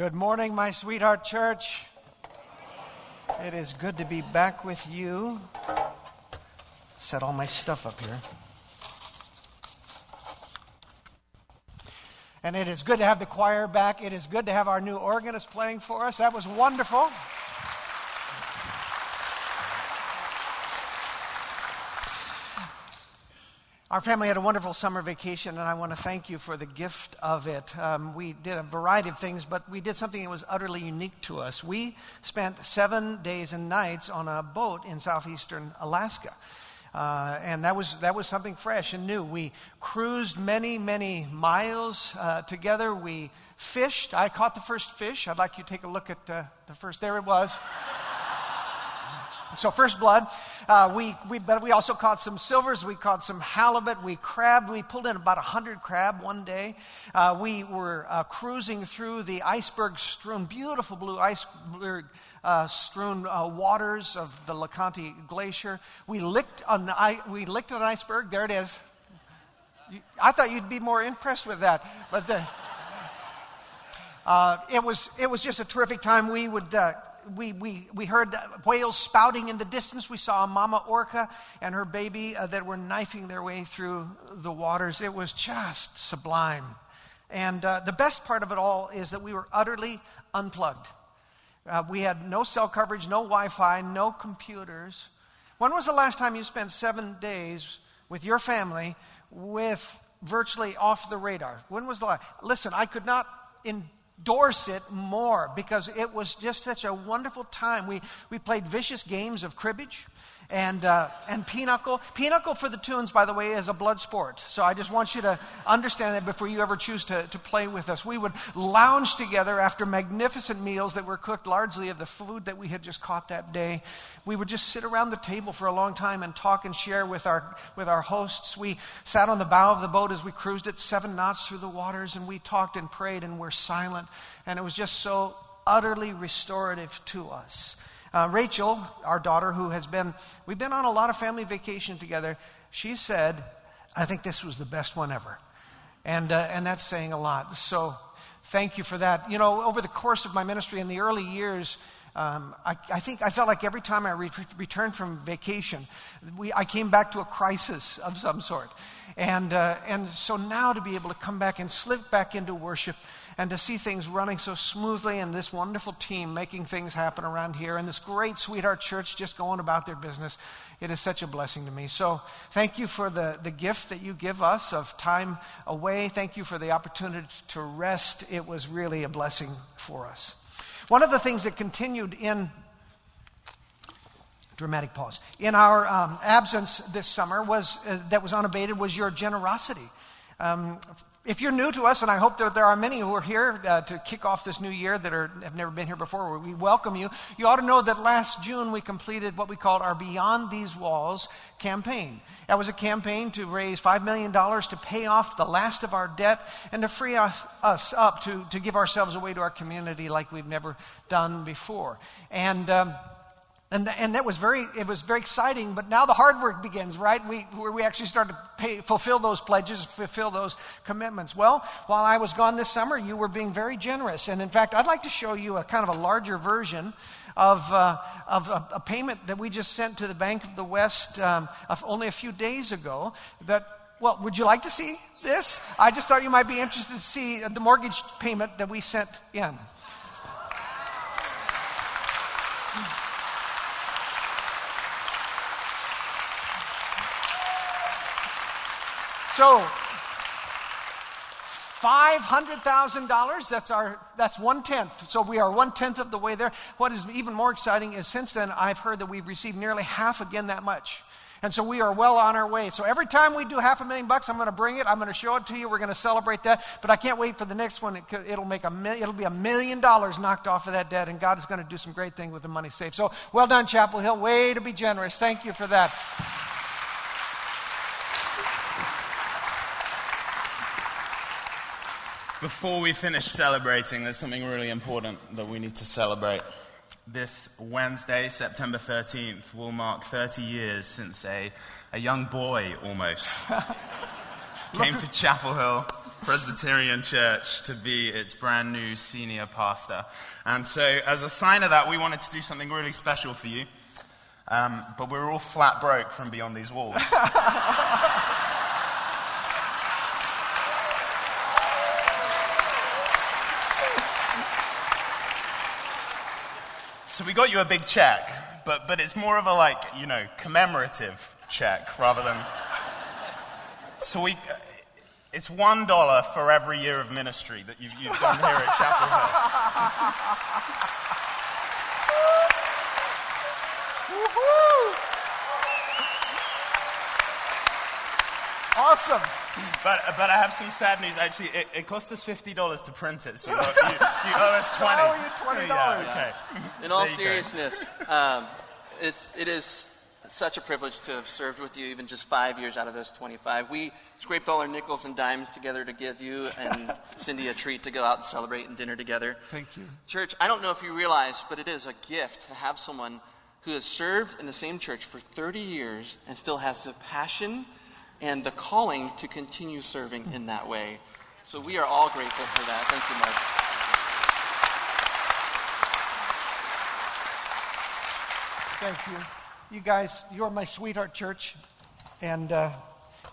Good morning, my sweetheart church. It is good to be back with you. Set all my stuff up here. And it is good to have the choir back. It is good to have our new organist playing for us. That was wonderful. Our family had a wonderful summer vacation, and I want to thank you for the gift of it. Um, we did a variety of things, but we did something that was utterly unique to us. We spent seven days and nights on a boat in southeastern Alaska. Uh, and that was, that was something fresh and new. We cruised many, many miles uh, together. We fished. I caught the first fish. I'd like you to take a look at uh, the first. There it was. So first blood, uh, we, we, but we also caught some silvers. We caught some halibut. We crabbed. We pulled in about a hundred crab one day. Uh, we were uh, cruising through the iceberg strewn, beautiful blue iceberg uh, strewn uh, waters of the LeConte Glacier. We licked on the, we licked an iceberg. There it is. I thought you'd be more impressed with that, but the, uh, it was it was just a terrific time. We would we, we, we heard whales spouting in the distance. We saw a mama orca and her baby uh, that were knifing their way through the waters. It was just sublime. And uh, the best part of it all is that we were utterly unplugged. Uh, we had no cell coverage, no Wi Fi, no computers. When was the last time you spent seven days with your family with virtually off the radar? When was the last? Listen, I could not in endorse it more because it was just such a wonderful time. We, we played vicious games of cribbage and, uh, and pinochle. Pinochle for the Toones, by the way, is a blood sport. So I just want you to understand that before you ever choose to, to play with us. We would lounge together after magnificent meals that were cooked largely of the food that we had just caught that day. We would just sit around the table for a long time and talk and share with our, with our hosts. We sat on the bow of the boat as we cruised at seven knots through the waters and we talked and prayed and were silent. And it was just so utterly restorative to us. Uh, Rachel, our daughter, who has been, we've been on a lot of family vacation together, she said, I think this was the best one ever. And, uh, and that's saying a lot. So thank you for that. You know, over the course of my ministry in the early years, um, I, I, think I felt like every time I re- returned from vacation, we, I came back to a crisis of some sort. And, uh, and so now to be able to come back and slip back into worship and to see things running so smoothly and this wonderful team making things happen around here and this great sweetheart church just going about their business, it is such a blessing to me. So thank you for the, the gift that you give us of time away. Thank you for the opportunity to rest. It was really a blessing for us. One of the things that continued in dramatic pause. In our um, absence this summer was uh, that was unabated was your generosity. Um, if you're new to us, and I hope that there are many who are here uh, to kick off this new year that are, have never been here before, we welcome you. You ought to know that last June we completed what we called our Beyond These Walls campaign. That was a campaign to raise $5 million to pay off the last of our debt and to free us, us up to, to give ourselves away to our community like we've never done before. And um, and, and that was very, it was very exciting, but now the hard work begins, right? We, where we actually start to pay, fulfill those pledges, fulfill those commitments. Well, while I was gone this summer, you were being very generous. And in fact, I'd like to show you a kind of a larger version of, uh, of a, a, payment that we just sent to the Bank of the West um, only a few days ago that well, would you like to see this? I just thought you might be interested to see the mortgage payment that we sent in. So, $500,000, that's our, that's one tenth. So we are one tenth of the way there. What is even more exciting is since then, I've heard that we've received nearly half again that much. And so we are well on our way. So every time we do half a million bucks, I'm going to bring it. I'm going to show it to you. We're going to celebrate that. But I can't wait for the next one. It will make a it'll be a million dollars knocked off of that debt. And God is going to do some great things with the money saved. So well done, Chapel Hill. Way to be generous. Thank you for that. Before we finish celebrating, there's something really important that we need to celebrate. This Wednesday, September 13th, will mark 30 years since a, a young boy almost came to Chapel Hill Presbyterian Church to be its brand new senior pastor. And so, as a sign of that, we wanted to do something really special for you. Um, but we're all flat broke from beyond these walls. so we got you a big check, but, but it's more of a like, you know, commemorative check rather than. So we, uh, it's one dollar for every year of ministry that you've, you've done here at Chapel Hill. Woohoo! Awesome. But, but I have some sad news. Actually, it, it cost us fifty dollars to print it, so you, you, you owe us twenty. I owe you twenty dollars. Yeah, okay. In all There you go. seriousness, um, it's, it is such a privilege to have served with you even just five years out of those 25. We scraped all our nickels and dimes together to give you and Cindy a treat to go out and celebrate and dinner together. Thank you. Church, I don't know if you realize, but it is a gift to have someone who has served in the same church for 30 years and still has the passion and the calling to continue serving in that way. So we are all grateful for that. Thank you, Mark. Thank you. You guys, you're my sweetheart church, and uh,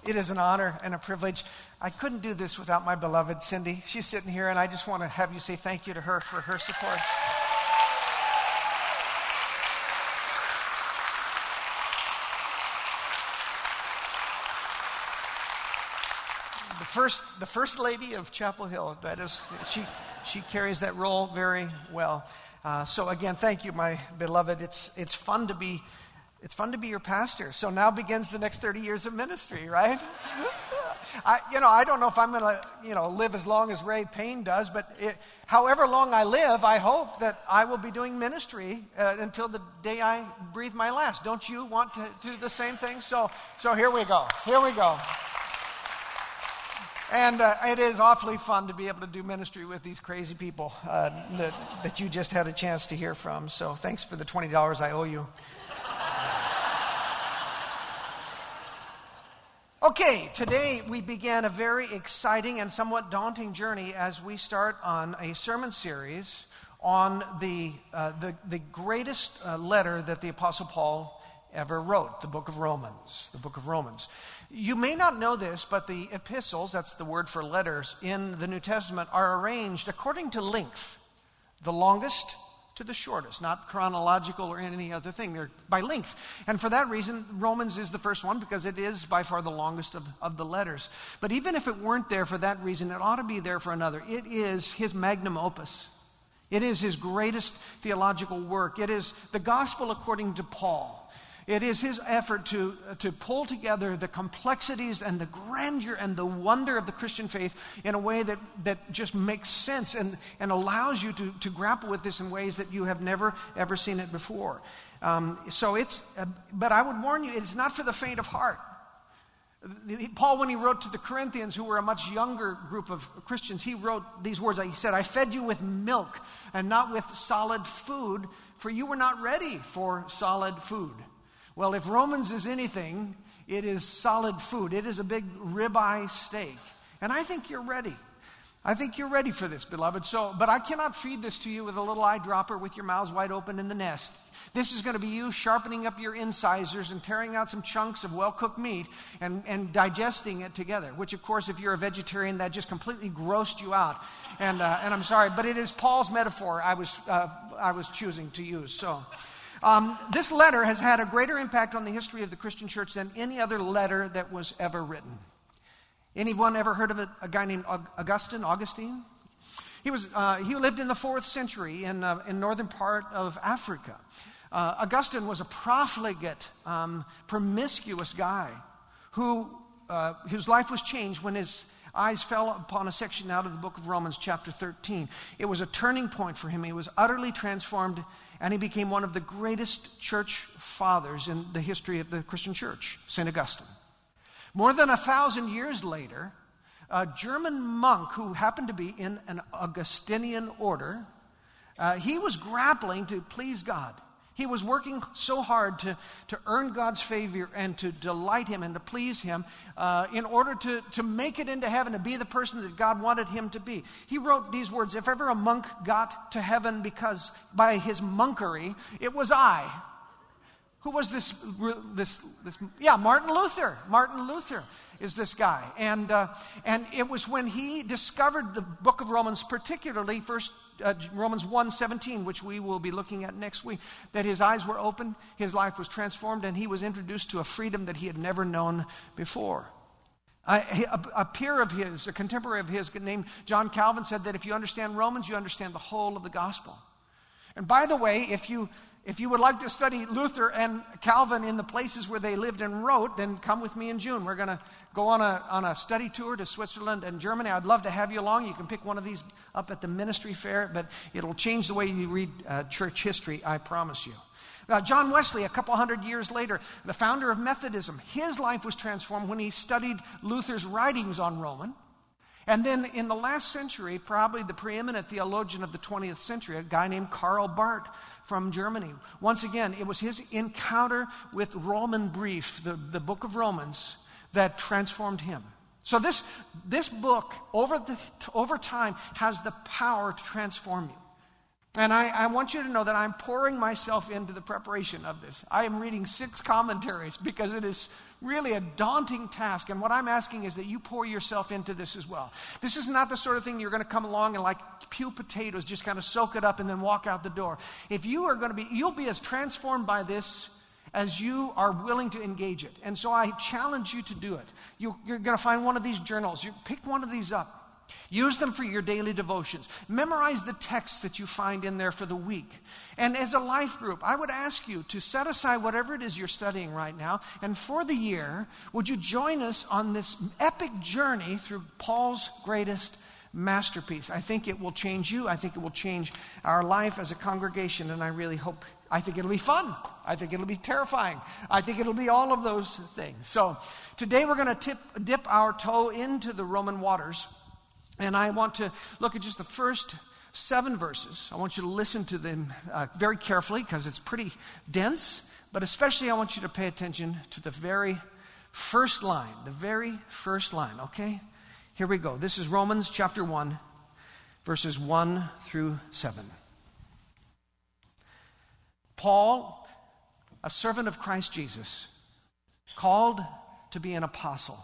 it is an honor and a privilege. I couldn't do this without my beloved Cindy. She's sitting here, and I just want to have you say thank you to her for her support. First, the first lady of Chapel Hill. That is, she, she carries that role very well. Uh, so again, thank you, my beloved. It's, it's fun to be, it's fun to be your pastor. So now begins the next 30 years of ministry, right? I, you know, I don't know if I'm going to, you know, live as long as Ray Payne does, but it, however long I live, I hope that I will be doing ministry uh, until the day I breathe my last. Don't you want to do the same thing? So, so here we go. Here we go. And uh, it is awfully fun to be able to do ministry with these crazy people uh, that, that you just had a chance to hear from. So thanks for the $20 I owe you. Okay, today we began a very exciting and somewhat daunting journey as we start on a sermon series on the, uh, the, the greatest uh, letter that the Apostle Paul ever wrote, the book of Romans. The book of Romans. You may not know this, but the epistles, that's the word for letters, in the New Testament are arranged according to length. The longest to the shortest, not chronological or any other thing. They're by length. And for that reason, Romans is the first one because it is by far the longest of, of the letters. But even if it weren't there for that reason, it ought to be there for another. It is his magnum opus. It is his greatest theological work. It is the gospel according to Paul. It is his effort to, to pull together the complexities and the grandeur and the wonder of the Christian faith in a way that, that just makes sense and, and allows you to, to grapple with this in ways that you have never, ever seen it before. Um, so it's, uh, but I would warn you, it's not for the faint of heart. Paul, when he wrote to the Corinthians, who were a much younger group of Christians, he wrote these words. He said, I fed you with milk and not with solid food, for you were not ready for solid food. Well, if Romans is anything, it is solid food. It is a big ribeye steak. And I think you're ready. I think you're ready for this, beloved. So, but I cannot feed this to you with a little eyedropper with your mouths wide open in the nest. This is going to be you sharpening up your incisors and tearing out some chunks of well cooked meat and, and digesting it together, which, of course, if you're a vegetarian, that just completely grossed you out. And, uh, and I'm sorry, but it is Paul's metaphor I was, uh, I was choosing to use. So, um, this letter has had a greater impact on the history of the Christian church than any other letter that was ever written. Anyone ever heard of a, a guy named Augustine? Augustine? He, was, uh, he lived in the fourth century in, uh, in northern part of Africa. Uh, Augustine was a profligate, um, promiscuous guy who, uh, whose life was changed when his eyes fell upon a section out of the book of Romans, chapter 13. It was a turning point for him. He was utterly transformed, and he became one of the greatest church fathers in the history of the Christian church, St. Augustine. More than a thousand years later, a German monk who happened to be in an Augustinian order, uh, he was grappling to please God. He was working so hard to, to earn God's favor and to delight Him and to please Him uh, in order to, to make it into heaven, to be the person that God wanted him to be. He wrote these words If ever a monk got to heaven because by his monkery, it was I. Who was this? This, this? Yeah, Martin Luther. Martin Luther is this guy, and uh, and it was when he discovered the Book of Romans, particularly First uh, Romans 1 17, which we will be looking at next week, that his eyes were opened, his life was transformed, and he was introduced to a freedom that he had never known before. A, a, peer of his, a contemporary of his named John Calvin, said that if you understand Romans, you understand the whole of the gospel. And by the way, if you if you would like to study Luther and Calvin in the places where they lived and wrote, then come with me in June. We're going to go on a, on a study tour to Switzerland and Germany. I'd love to have you along. You can pick one of these up at the ministry fair, but it'll change the way you read uh, church history, I promise you. Uh, John Wesley, a couple hundred years later, the founder of Methodism, his life was transformed when he studied Luther's writings on Roman. And then in the last century, probably the preeminent theologian of the 20th century, a guy named Karl Barth from Germany. Once again, it was his encounter with Römerbrief, the, the book of Romans, that transformed him. So this, this book, over, the, over time, has the power to transform you. And I, I, want you to know that I'm pouring myself into the preparation of this. I am reading six commentaries because it is really a daunting task. And what I'm asking is that you pour yourself into this as well. This is not the sort of thing you're going to come along and like peel potatoes, just kind of soak it up and then walk out the door. If you are going to be, you'll be as transformed by this as you are willing to engage it. And so I challenge you to do it. You, are going to find one of these journals. You pick one of these up. Use them for your daily devotions. Memorize the texts that you find in there for the week. And as a life group, I would ask you to set aside whatever it is you're studying right now. And for the year, would you join us on this epic journey through Paul's greatest masterpiece? I think it will change you. I think it will change our life as a congregation. And I really hope, I think it'll be fun. I think it'll be terrifying. I think it'll be all of those things. So today we're going to dip our toe into the Roman waters. And I want to look at just the first seven verses. I want you to listen to them uh, very carefully because it's pretty dense, but especially I want you to pay attention to the very first line. The very first line, okay? Here we go. This is Romans chapter 1, verses 1 through 7. Paul, a servant of Christ Jesus, called to be an apostle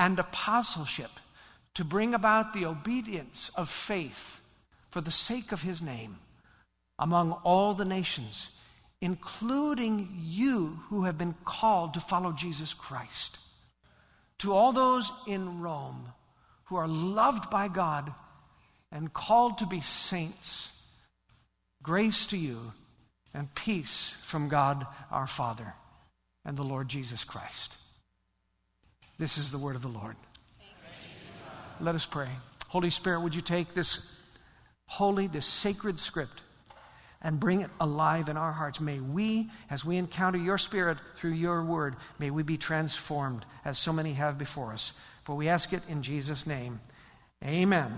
and apostleship to bring about the obedience of faith for the sake of his name among all the nations, including you who have been called to follow Jesus Christ. To all those in Rome who are loved by God and called to be saints, grace to you and peace from God our Father and the Lord Jesus Christ. This is the word of the Lord. Let us pray. Holy Spirit, would you take this holy, this sacred script and bring it alive in our hearts? May we, as we encounter your Spirit through your word, may we be transformed as so many have before us. For we ask it in Jesus' name. Amen.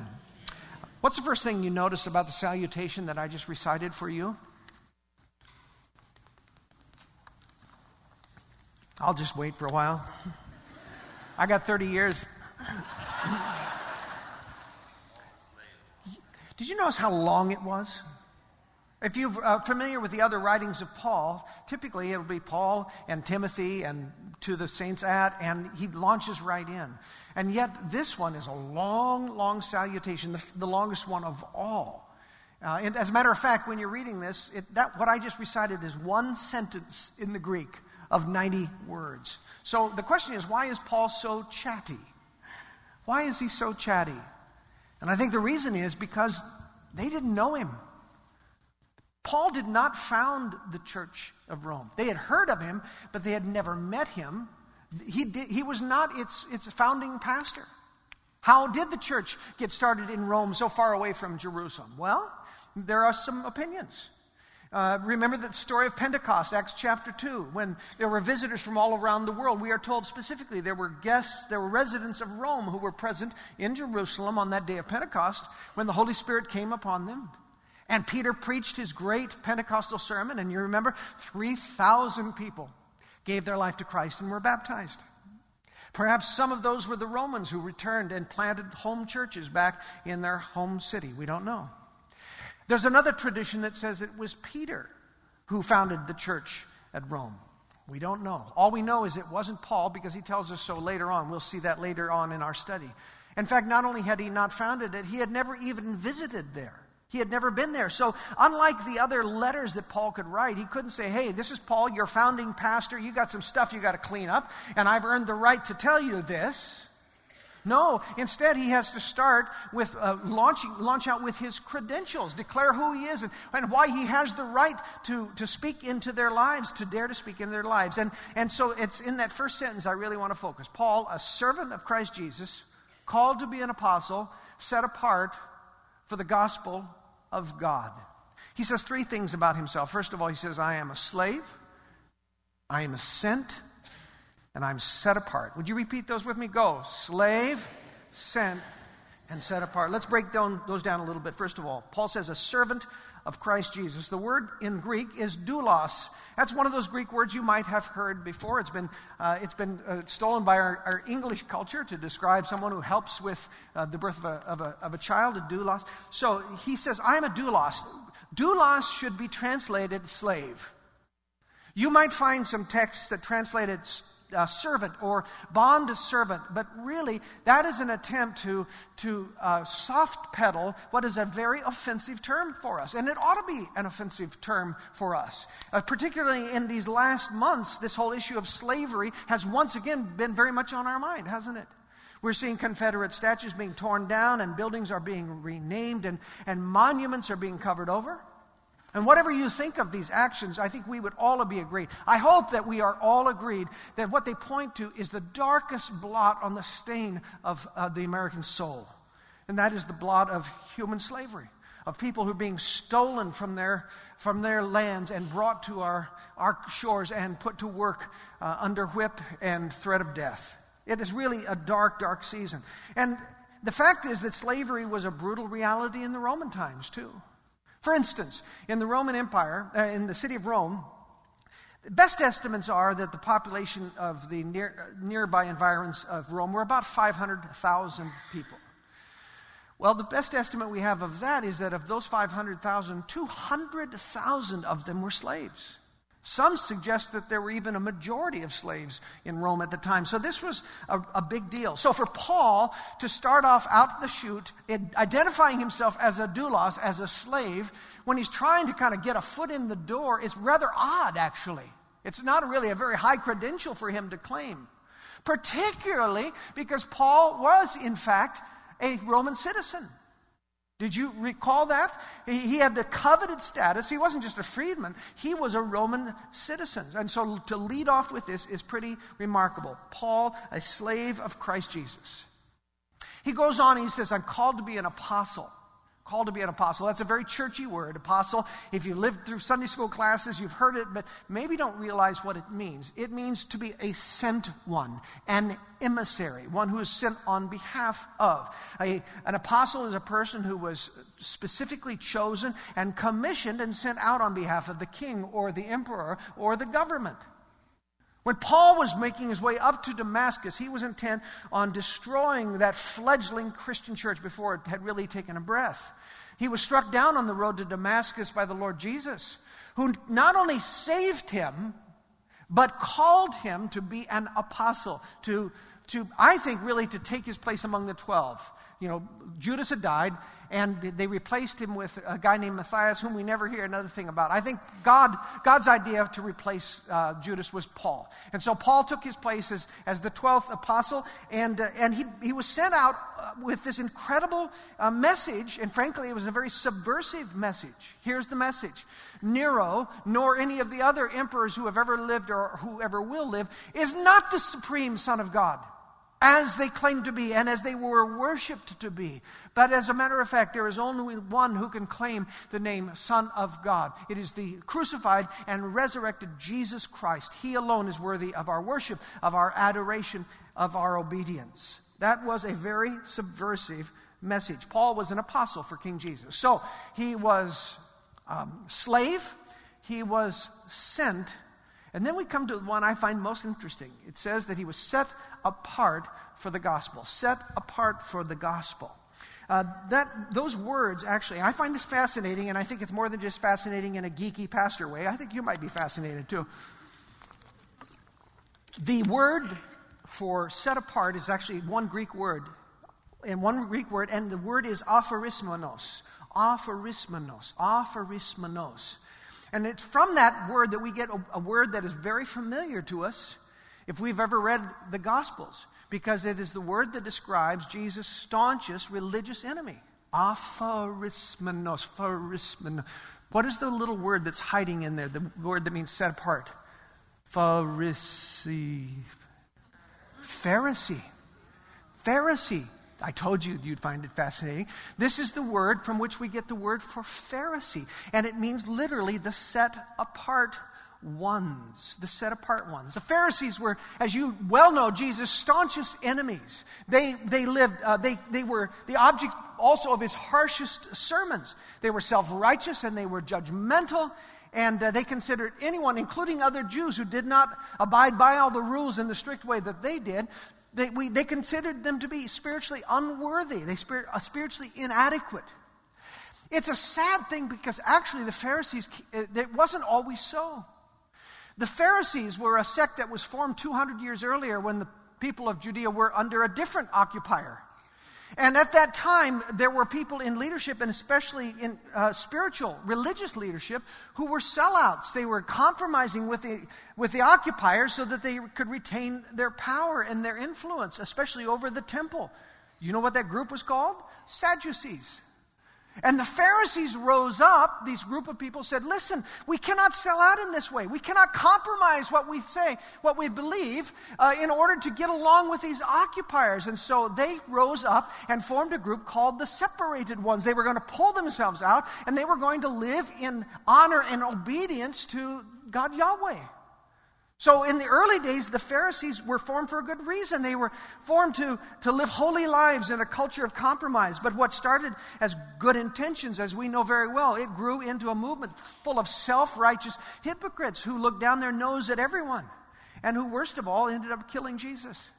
What's the first thing you notice about the salutation that I just recited for you? I'll just wait for a while. I got 30 years. Did you notice how long it was? If you're uh, familiar with the other writings of Paul, typically it'll be Paul and Timothy and to the saints at, and he launches right in. And yet this one is a long, long salutation, the, the longest one of all. Uh, and as a matter of fact, when you're reading this, it, that, what I just recited is one sentence in the Greek of 90 words. So the question is, why is Paul so chatty? Why is he so chatty? And I think the reason is because they didn't know him. Paul did not found the church of Rome. They had heard of him, but they had never met him. He, did, he was not its, its founding pastor. How did the church get started in Rome so far away from Jerusalem? Well, there are some opinions. Uh, remember the story of Pentecost, Acts chapter 2, when there were visitors from all around the world. We are told specifically there were guests, there were residents of Rome who were present in Jerusalem on that day of Pentecost when the Holy Spirit came upon them. And Peter preached his great Pentecostal sermon, and you remember 3,000 people gave their life to Christ and were baptized. Perhaps some of those were the Romans who returned and planted home churches back in their home city. We don't know. There's another tradition that says it was Peter who founded the church at Rome. We don't know. All we know is it wasn't Paul because he tells us so later on. We'll see that later on in our study. In fact, not only had he not founded it, he had never even visited there. He had never been there. So, unlike the other letters that Paul could write, he couldn't say, Hey, this is Paul, your founding pastor. You got some stuff you got to clean up, and I've earned the right to tell you this. No, instead, he has to start with uh, launching, launch out with his credentials, declare who he is and, and why he has the right to, to speak into their lives, to dare to speak into their lives. And, and so it's in that first sentence I really want to focus. Paul, a servant of Christ Jesus, called to be an apostle, set apart for the gospel of God. He says three things about himself. First of all, he says, I am a slave, I am a sent, and I'm set apart. Would you repeat those with me? Go. Slave, sent, and set apart. Let's break down, those down a little bit. First of all, Paul says, a servant of Christ Jesus. The word in Greek is doulos. That's one of those Greek words you might have heard before. It's been, uh, it's been uh, stolen by our, our, English culture to describe someone who helps with uh, the birth of a, of, a, of a child, a doulos. So he says, I'm a doulos. Doulos should be translated slave. You might find some texts that translate it uh, servant or bond servant, but really that is an attempt to, to uh, soft pedal what is a very offensive term for us. And it ought to be an offensive term for us. Uh, particularly in these last months, this whole issue of slavery has once again been very much on our mind, hasn't it? We're seeing Confederate statues being torn down, and buildings are being renamed, and, and monuments are being covered over. And whatever you think of these actions, I think we would all be agreed. I hope that we are all agreed that what they point to is the darkest blot on the stain of uh, the American soul. And that is the blot of human slavery, of people who are being stolen from their, from their lands and brought to our, our shores and put to work uh, under whip and threat of death. It is really a dark, dark season. And the fact is that slavery was a brutal reality in the Roman times, too. For instance, in the Roman Empire, uh, in the city of Rome, the best estimates are that the population of the near, nearby environs of Rome were about 500,000 people. Well, the best estimate we have of that is that of those 500,000, 200,000 of them were slaves. Some suggest that there were even a majority of slaves in Rome at the time. So this was a, a, big deal. So for Paul to start off out the chute, identifying himself as a doulos, as a slave, when he's trying to kind of get a foot in the door, is rather odd, actually. It's not really a very high credential for him to claim. Particularly because Paul was, in fact, a Roman citizen. Did you recall that? He had the coveted status. He wasn't just a freedman, he was a Roman citizen. And so to lead off with this is pretty remarkable. Paul, a slave of Christ Jesus. He goes on, he says, I'm called to be an apostle called to be an apostle. That's a very churchy word, apostle. If you lived through Sunday school classes, you've heard it, but maybe don't realize what it means. It means to be a sent one, an emissary, one who is sent on behalf of. A, an apostle is a person who was specifically chosen and commissioned and sent out on behalf of the king or the emperor or the government. When Paul was making his way up to Damascus, he was intent on destroying that fledgling Christian church before it had really taken a breath. He was struck down on the road to Damascus by the Lord Jesus, who not only saved him, but called him to be an apostle, to, to I think, really to take his place among the twelve. You know, Judas had died, and they replaced him with a guy named Matthias, whom we never hear another thing about. I think God, God's idea to replace uh, Judas was Paul. And so Paul took his place as, as the 12th apostle, and, uh, and he, he was sent out uh, with this incredible uh, message, and frankly, it was a very subversive message. Here's the message Nero, nor any of the other emperors who have ever lived or who ever will live, is not the supreme Son of God as they claimed to be and as they were worshiped to be. But as a matter of fact, there is only one who can claim the name Son of God. It is the crucified and resurrected Jesus Christ. He alone is worthy of our worship, of our adoration, of our obedience. That was a very subversive message. Paul was an apostle for King Jesus. So he was um, slave, he was sent. And then we come to the one I find most interesting. It says that he was set apart for the gospel. Set apart for the gospel. Uh, that, those words, actually, I find this fascinating, and I think it's more than just fascinating in a geeky pastor way. I think you might be fascinated too. The word for set apart is actually one Greek word, and one Greek word, and the word is aphorismenos. Aphorismenos. Aphorismenos. And it's from that word that we get a, a word that is very familiar to us if we've ever read the Gospels, because it is the word that describes Jesus' staunchest religious enemy. Aphorismenos, pharismenos. What is the little word that's hiding in there, the word that means set apart? Pharisee. Pharisee. Pharisee. I told you you'd find it fascinating. This is the word from which we get the word for Pharisee. And it means literally the set apart ones, the set apart ones. The Pharisees were, as you well know, Jesus' staunchest enemies. They, they lived, uh, they, they were the object also of his harshest sermons. They were self righteous and they were judgmental. And uh, they considered anyone, including other Jews who did not abide by all the rules in the strict way that they did, they, we, they considered them to be spiritually unworthy, they spirit, uh, spiritually inadequate. It's a sad thing because actually the Pharisees, it wasn't always so. The Pharisees were a sect that was formed 200 years earlier when the people of Judea were under a different occupier. And at that time, there were people in leadership, and especially in uh, spiritual, religious leadership, who were sellouts. They were compromising with the, with the occupiers so that they could retain their power and their influence, especially over the temple. You know what that group was called? Sadducees. And the Pharisees rose up, these group of people said, Listen, we cannot sell out in this way. We cannot compromise what we say, what we believe, uh, in order to get along with these occupiers. And so they rose up and formed a group called the Separated Ones. They were going to pull themselves out and they were going to live in honor and obedience to God Yahweh. So, in the early days, the Pharisees were formed for a good reason. They were formed to, to live holy lives in a culture of compromise. But what started as good intentions, as we know very well, it grew into a movement full of self righteous hypocrites who looked down their nose at everyone and who, worst of all, ended up killing Jesus.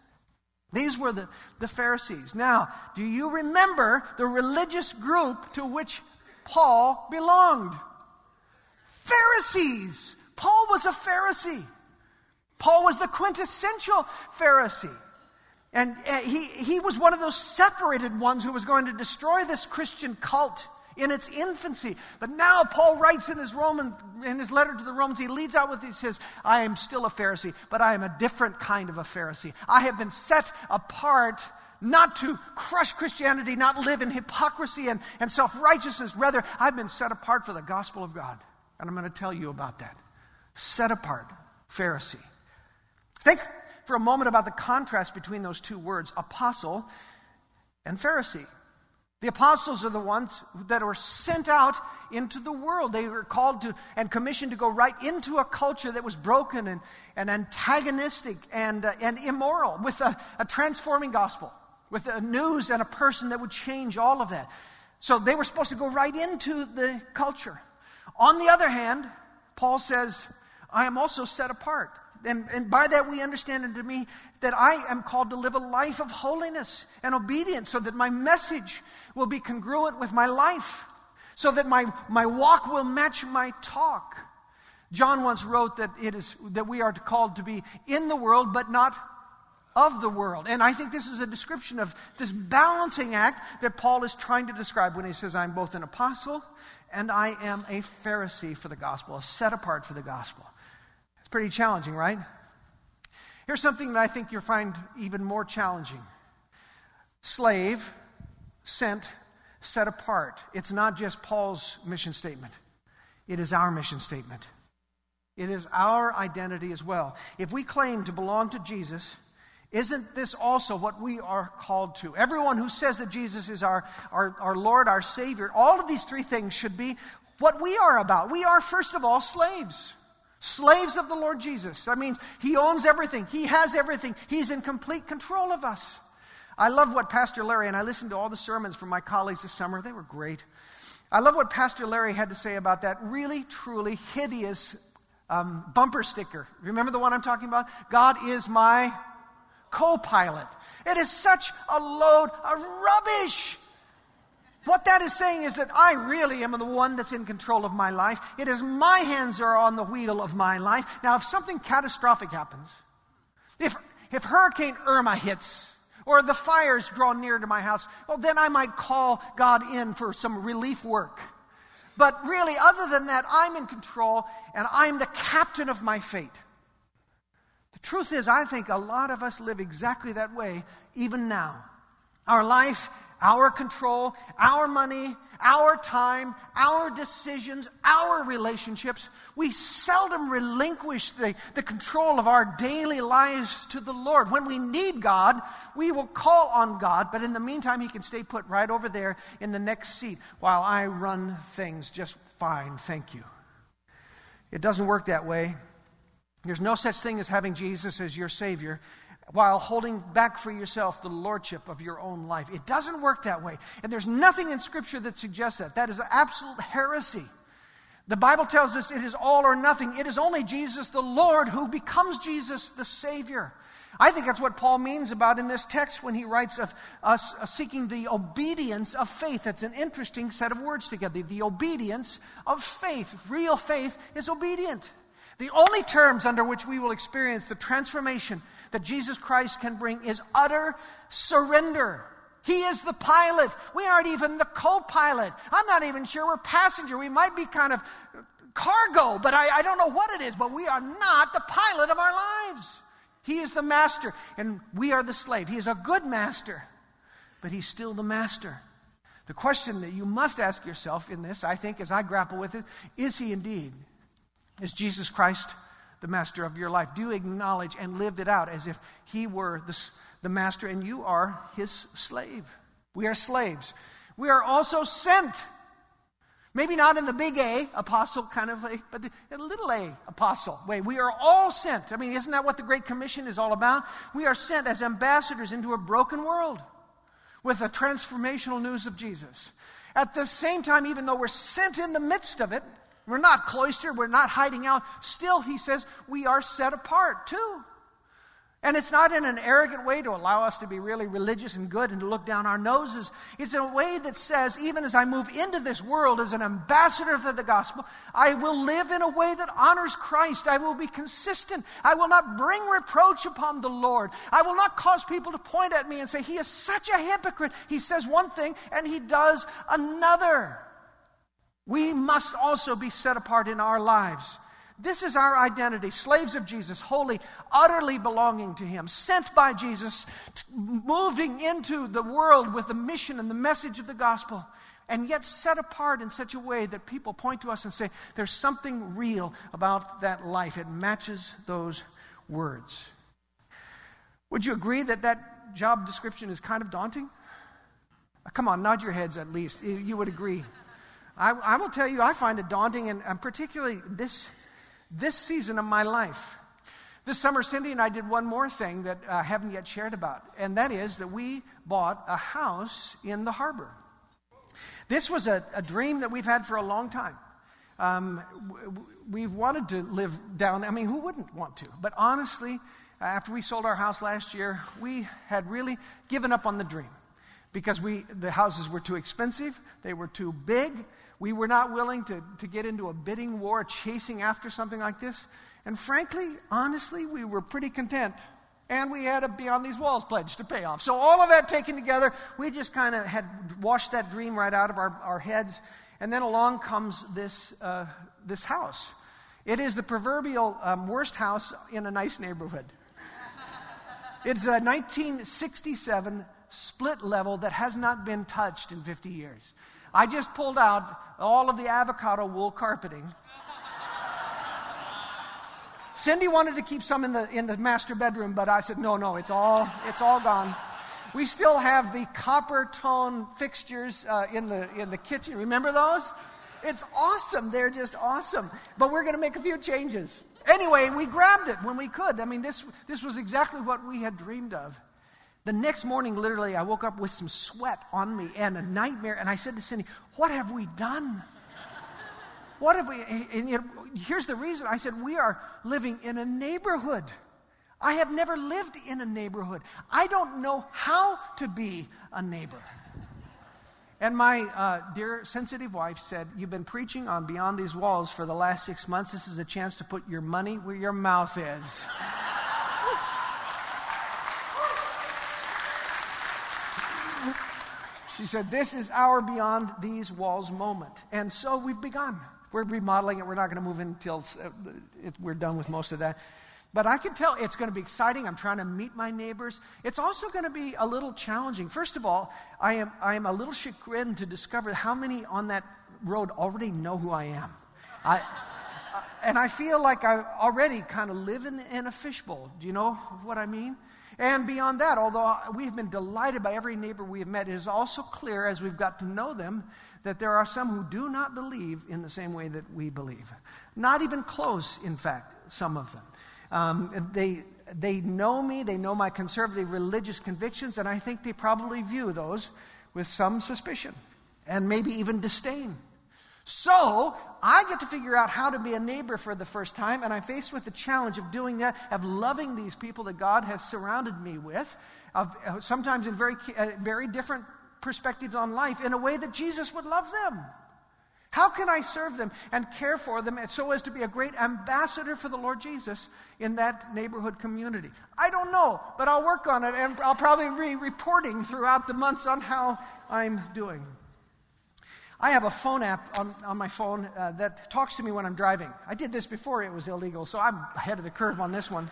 These were the, the Pharisees. Now, do you remember the religious group to which Paul belonged? Pharisees. Paul was a Pharisee. Paul was the quintessential Pharisee. And uh, he, he was one of those separated ones who was going to destroy this Christian cult in its infancy. But now Paul writes in his Roman in his letter to the Romans, he leads out with he says, I am still a Pharisee, but I am a different kind of a Pharisee. I have been set apart not to crush Christianity, not live in hypocrisy and, and self-righteousness. Rather, I've been set apart for the gospel of God. And I'm going to tell you about that. Set apart, Pharisee. Think for a moment about the contrast between those two words, apostle and Pharisee. The apostles are the ones that were sent out into the world. They were called to and commissioned to go right into a culture that was broken and, and antagonistic and, uh, and immoral with a, a transforming gospel, with a news and a person that would change all of that. So they were supposed to go right into the culture. On the other hand, Paul says, I am also set apart and, and by that we understand unto me that I am called to live a life of holiness and obedience so that my message will be congruent with my life, so that my, my walk will match my talk. John once wrote that it is that we are called to be in the world but not of the world. And I think this is a description of this balancing act that Paul is trying to describe when he says, I'm both an apostle and I am a Pharisee for the gospel, a set apart for the gospel. Pretty challenging, right? Here's something that I think you'll find even more challenging slave, sent, set apart. It's not just Paul's mission statement, it is our mission statement. It is our identity as well. If we claim to belong to Jesus, isn't this also what we are called to? Everyone who says that Jesus is our, our, our Lord, our Savior, all of these three things should be what we are about. We are, first of all, slaves. Slaves of the Lord Jesus. That means He owns everything, He has everything, He's in complete control of us. I love what Pastor Larry, and I listened to all the sermons from my colleagues this summer, they were great. I love what Pastor Larry had to say about that really, truly hideous um, bumper sticker. Remember the one I'm talking about? God is my co pilot. It is such a load of rubbish. What that is saying is that I really am the one that's in control of my life. It is my hands are on the wheel of my life. Now, if something catastrophic happens, if, if Hurricane Irma hits, or the fires draw near to my house, well, then I might call God in for some relief work. But really, other than that, I'm in control and I'm the captain of my fate. The truth is, I think a lot of us live exactly that way even now. Our life, our control, our money, our time, our decisions, our relationships. We seldom relinquish the, the control of our daily lives to the Lord. When we need God, we will call on God, but in the meantime, He can stay put right over there in the next seat while I run things just fine. Thank you. It doesn't work that way. There's no such thing as having Jesus as your Savior while holding back for yourself the lordship of your own life. It doesn't work that way. And there's nothing in Scripture that suggests that. That is absolute heresy. The Bible tells us it is all or nothing. It is only Jesus the Lord who becomes Jesus the Savior. I think that's what Paul means about in this text when he writes of us uh, seeking the obedience of faith. That's an interesting set of words together. The obedience of faith. Real faith is obedient. The only terms under which we will experience the transformation that Jesus Christ can bring is utter surrender. He is the pilot. We aren't even the co pilot. I'm not even sure we're passenger. We might be kind of cargo, but I, I, don't know what it is. But we are not the pilot of our lives. He is the master, and we are the slave. He is a good master, but he's still the master. The question that you must ask yourself in this, I think, as I grapple with it, is he indeed? Is Jesus Christ the master of your life? Do you acknowledge and live it out as if he were the, the master and you are his slave? We are slaves. We are also sent. Maybe not in the big A, apostle kind of a, but the, little a, apostle way. We are all sent. I mean, isn't that what the Great Commission is all about? We are sent as ambassadors into a broken world with the transformational news of Jesus. At the same time, even though we're sent in the midst of it, we're not cloistered. We're not hiding out. Still, he says, we are set apart too. And it's not in an arrogant way to allow us to be really religious and good and to look down our noses. It's a way that says, even as I move into this world as an ambassador for the gospel, I will live in a way that honors Christ. I will be consistent. I will not bring reproach upon the Lord. I will not cause people to point at me and say, He is such a hypocrite. He says one thing and He does another. We must also be set apart in our lives. This is our identity slaves of Jesus, holy, utterly belonging to Him, sent by Jesus, moving into the world with the mission and the message of the gospel, and yet set apart in such a way that people point to us and say, There's something real about that life. It matches those words. Would you agree that that job description is kind of daunting? Come on, nod your heads at least. You would agree. I, I will tell you, I find it daunting, and, and particularly this, this season of my life. This summer, Cindy and I did one more thing that I haven't yet shared about, and that is that we bought a house in the harbor. This was a, a dream that we've had for a long time. Um, we've wanted to live down, I mean, who wouldn't want to? But honestly, after we sold our house last year, we had really given up on the dream because we, the houses were too expensive, they were too big, we were not willing to, to get into a bidding war chasing after something like this. And frankly, honestly, we were pretty content And we had a Beyond These Walls pledge to pay off. So, all of that taken together, we just kind of had washed that dream right out of our, our heads. And then along comes this, uh, this house. It is the proverbial um, worst house in a nice neighborhood. It's a 1967 split level that has not been touched in 50 years. I just pulled out all of the avocado wool carpeting. Cindy wanted to keep some in the, in the master bedroom, but I said, no, no, it's all, it's all gone. We still have the copper tone fixtures uh, in, the, in the kitchen. Remember those? It's awesome. They're just awesome. But we're going to make a few changes. Anyway, we grabbed it when we could. I mean, this, this was exactly what we had dreamed of. The next morning, literally, I woke up with some sweat on me and a nightmare. And I said to Cindy, What have we done? What have we? And here's the reason I said, We are living in a neighborhood. I have never lived in a neighborhood. I don't know how to be a neighbor. And my uh, dear sensitive wife said, You've been preaching on Beyond These Walls for the last six months. This is a chance to put your money where your mouth is. she said, This is our Beyond These Walls moment. And so we've begun. We're remodeling it. We're not going to move in until uh, we're done with most of that. But I can tell it's going to be exciting. I'm trying to meet my neighbors. It's also going to be a little challenging. First of all, I am, I am a little chagrined to discover how many on that road already know who I am. I, and I feel like I already kind of live in, a fishbowl. Do you know what I mean? And beyond that, although we have been delighted by every neighbor we have met, it is also clear as we've got to know them that there are some who do not believe in the same way that we believe. Not even close, in fact, some of them. Um, they, they know me, they know my conservative religious convictions, and I think they probably view those with some suspicion and maybe even disdain. So, I get to figure out how to be a neighbor for the first time, and I'm faced with the challenge of doing that, of loving these people that God has surrounded me with, of, uh, sometimes in very, uh, very different perspectives on life, in a way that Jesus would love them. How can I serve them and care for them so as to be a great ambassador for the Lord Jesus in that neighborhood community? I don't know, but I'll work on it and I'll probably be reporting throughout the months on how I'm doing. I have a phone app on, on my phone uh, that talks to me when I'm driving. I did this before it was illegal, so I'm ahead of the curve on this one.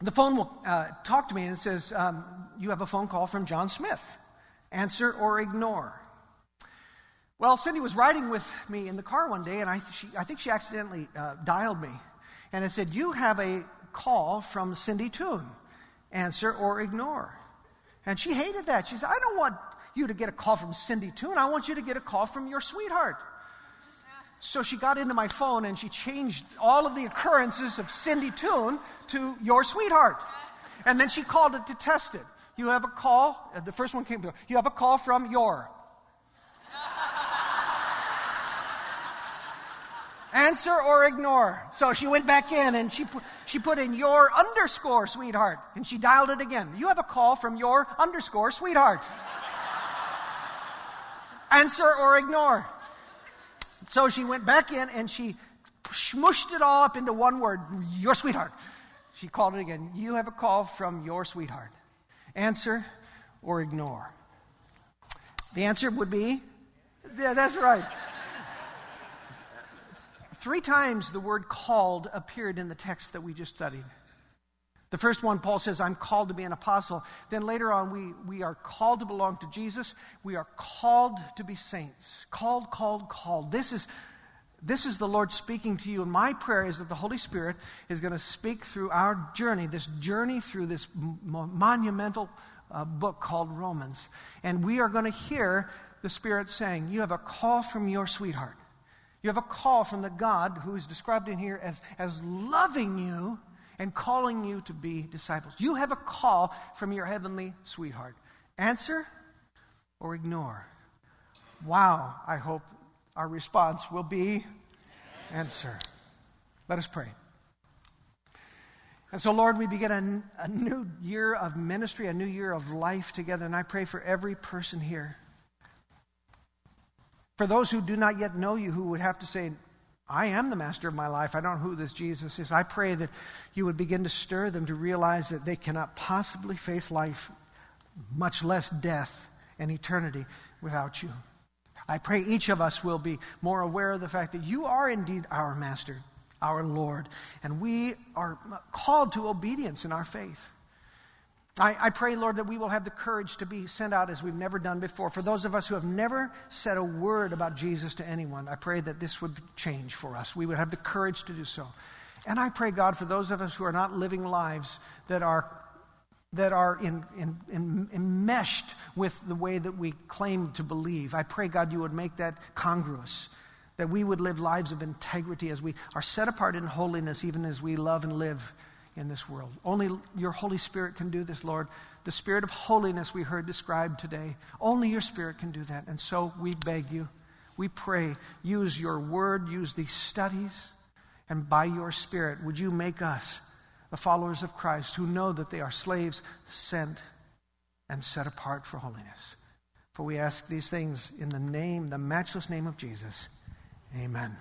The phone will uh, talk to me and it says, um, You have a phone call from John Smith. Answer or ignore. Well, Cindy was riding with me in the car one day, and I, she, I think she accidentally uh, dialed me. And it said, You have a call from Cindy Toone. Answer or ignore. And she hated that. She said, I don't want you to get a call from Cindy Toone. I want you to get a call from your sweetheart. So she got into my phone and she changed all of the occurrences of Cindy Toone to your sweetheart. And then she called it to test it. You have a call, uh, the first one came. You have a call from your Answer or ignore. So she went back in and she put, she put in your underscore sweetheart and she dialed it again. You have a call from your underscore sweetheart. Answer or ignore. So she went back in and she smushed it all up into one word your sweetheart. She called it again. You have a call from your sweetheart. Answer or ignore. The answer would be yeah, that's right. Three times the word called appeared in the text that we just studied. The first one, Paul says, I'm called to be an apostle. Then later on, we, we are called to belong to Jesus. We are called to be saints. Called, called, called. This is, this is the Lord speaking to you. And my prayer is that the Holy Spirit is going to speak through our journey, this journey through this monumental uh, book called Romans. And we are going to hear the Spirit saying, You have a call from your sweetheart. You have a call from the God who is described in here as, as loving you and calling you to be disciples. You have a call from your heavenly sweetheart. Answer or ignore? Wow, I hope our response will be answer. Let us pray. And so, Lord, we begin a, a new year of ministry, a new year of life together. And I pray for every person here for those who do not yet know you, who would have to say, I am the master of my life. I don't know who this Jesus is. I pray that you would begin to stir them to realize that they cannot possibly face life, much less death and eternity, without you. I pray each of us will be more aware of the fact that you are indeed our master, our Lord, and we are called to obedience in our faith. I, I, pray, Lord, that we will have the courage to be sent out as we've never done before. For those of us who have never said a word about Jesus to anyone, I pray that this would change for us. We would have the courage to do so. And I pray, God, for those of us who are not living lives that are, that are in, in, in, enmeshed with the way that we claim to believe, I pray, God, you would make that congruous. That we would live lives of integrity as we are set apart in holiness, even as we love and live in this world. Only your Holy Spirit can do this, Lord. The Spirit of holiness we heard described today. Only your Spirit can do that. And so we beg you, we pray, use your word, use these studies, and by your Spirit, would you make us the followers of Christ who know that they are slaves sent and set apart for holiness. For we ask these things in the name, the matchless name of Jesus. Amen.